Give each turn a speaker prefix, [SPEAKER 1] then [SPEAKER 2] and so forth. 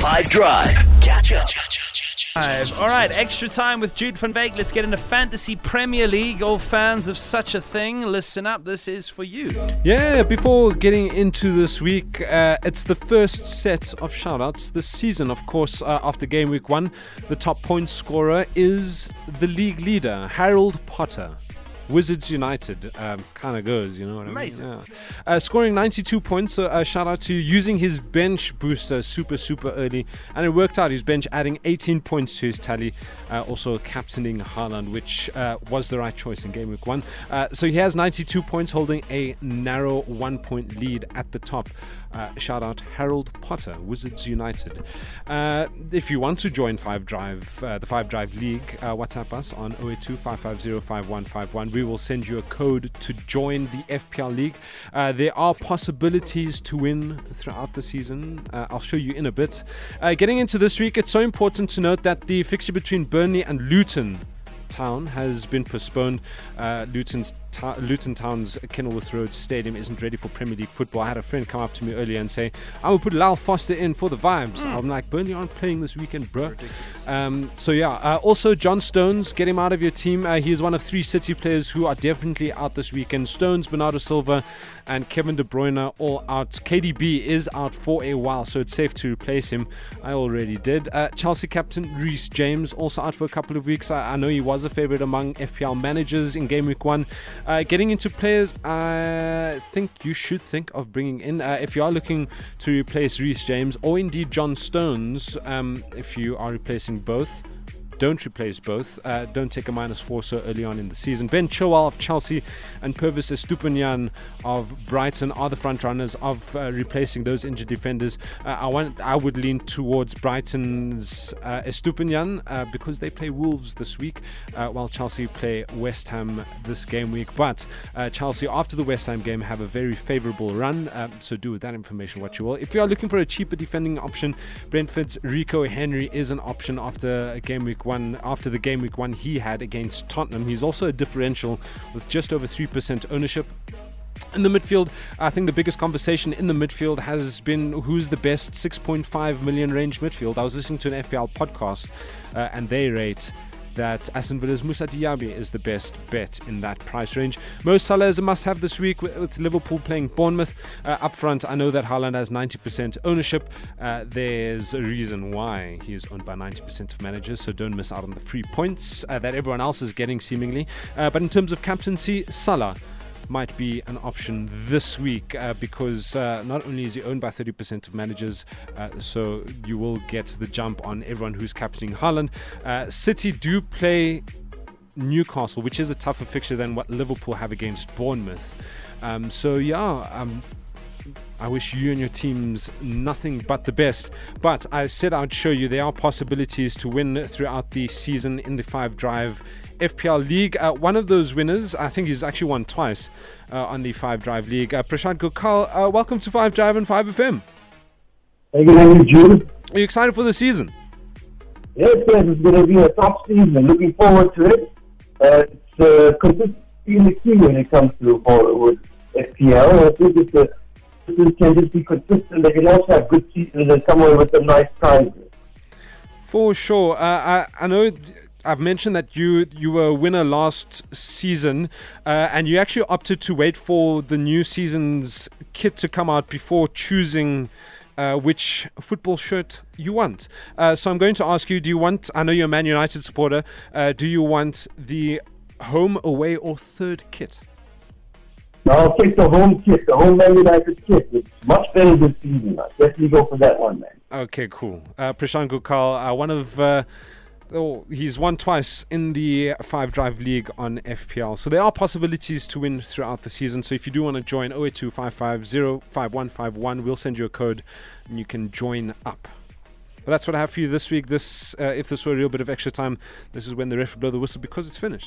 [SPEAKER 1] 5 Drive. Catch up.
[SPEAKER 2] Five. All right, extra time with Jude van Beek. Let's get into Fantasy Premier League. All fans of such a thing, listen up. This is for you.
[SPEAKER 3] Yeah, before getting into this week, uh, it's the first set of shoutouts this season. Of course, uh, after game week one, the top point scorer is the league leader, Harold Potter. Wizards United um, kind of goes, you know what I mean? Yeah. Uh, scoring 92 points, so uh, shout out to using his bench booster super, super early. And it worked out. His bench adding 18 points to his tally. Uh, also captaining Haaland, which uh, was the right choice in game week one. Uh, so he has 92 points, holding a narrow one point lead at the top. Uh, shout out Harold Potter, Wizards United. Uh, if you want to join Five Drive, uh, the Five Drive League, uh, WhatsApp us on 082 5151. We will send you a code to join the FPL League. Uh, there are possibilities to win throughout the season. I'll show you in a bit. Getting into this week, it's so important to note that the fixture between Burnley and Luton Town has been postponed. Uh, Luton's ta- Luton Town's Kenilworth Road Stadium isn't ready for Premier League football. I had a friend come up to me earlier and say, "I will put Lyle Foster in for the vibes." I'm like, "Burnley aren't playing this weekend, bro." Um, so yeah. Uh, also, John Stones, get him out of your team. Uh, he is one of three City players who are definitely out this weekend. Stones, Bernardo Silva, and Kevin De Bruyne all out. KDB is out for a while, so it's safe to replace him. I already did. Uh, Chelsea captain Reece James also out for a couple of weeks. I, I know he was a favorite among FPL managers in game week one. Uh, getting into players, I think you should think of bringing in uh, if you are looking to replace Reece James or indeed John Stones. Um, if you are replacing both. Don't replace both. Uh, don't take a minus four so early on in the season. Ben Chilwell of Chelsea and Pervis Estupiñán of Brighton are the front runners of uh, replacing those injured defenders. Uh, I want, I would lean towards Brighton's uh, Estupiñán uh, because they play Wolves this week, uh, while Chelsea play West Ham this game week. But Chelsea, after the West Ham game, have a very favourable run. Um, so do with that information what you will. If you are looking for a cheaper defending option, Brentford's Rico Henry is an option after game week one. After the game week one he had against Tottenham, he's also a differential with just over three percent ownership. In the midfield, I think the biggest conversation in the midfield has been who's the best 6.5 million range midfield. I was listening to an FPL podcast uh, and they rate that Aston Villa's Moussa Diaby is the best bet in that price range. Mo Salah is a must-have this week with, with Liverpool playing Bournemouth. Uh, up front, I know that Haaland has 90% ownership. Uh, there's a reason why he is owned by 90% of managers, so don't miss out on the free points uh, that everyone else is getting seemingly. Uh, but in terms of captaincy, Salah might be an option this week uh, because uh, not only is he owned by 30% of managers, uh, so you will get the jump on everyone who's captaining Haaland. Uh, City do play Newcastle, which is a tougher fixture than what Liverpool have against Bournemouth. Um, so yeah, um, I wish you and your teams nothing but the best. But I said I'd show you there are possibilities to win throughout the season in the five drive FPL League. Uh, one of those winners, I think he's actually won twice uh, on the five drive league. Uh, Prashant Gokal, uh, welcome to Five Drive and Five FM.
[SPEAKER 4] Thank you, thank you, Jude.
[SPEAKER 3] Are you excited for the season?
[SPEAKER 4] Yes, yes, it's going to be a top season. Looking forward to it. Uh, it's uh, consistency in the key when it comes to for, with FPL. I think it's a, this can just be consistent. They can also have good seasons and come away with some nice prizes.
[SPEAKER 3] For sure. Uh, I, I know I've mentioned that you you were a winner last season, uh, and you actually opted to wait for the new season's kit to come out before choosing uh, which football shirt you want. Uh, so I'm going to ask you: Do you want? I know you're a Man United supporter. Uh, do you want the home, away, or third kit?
[SPEAKER 4] Now, I'll take the home kit, the home Man United kit. It's much better this season. I'll definitely go for that one, man.
[SPEAKER 3] Okay, cool. Uh, Prashant Gokal, uh, one of uh, oh, he's won twice in the five drive league on FPL. So there are possibilities to win throughout the season. So if you do want to join 082 5151, we'll send you a code and you can join up. But that's what I have for you this week. This, uh, if this were a real bit of extra time, this is when the ref blow the whistle because it's finished.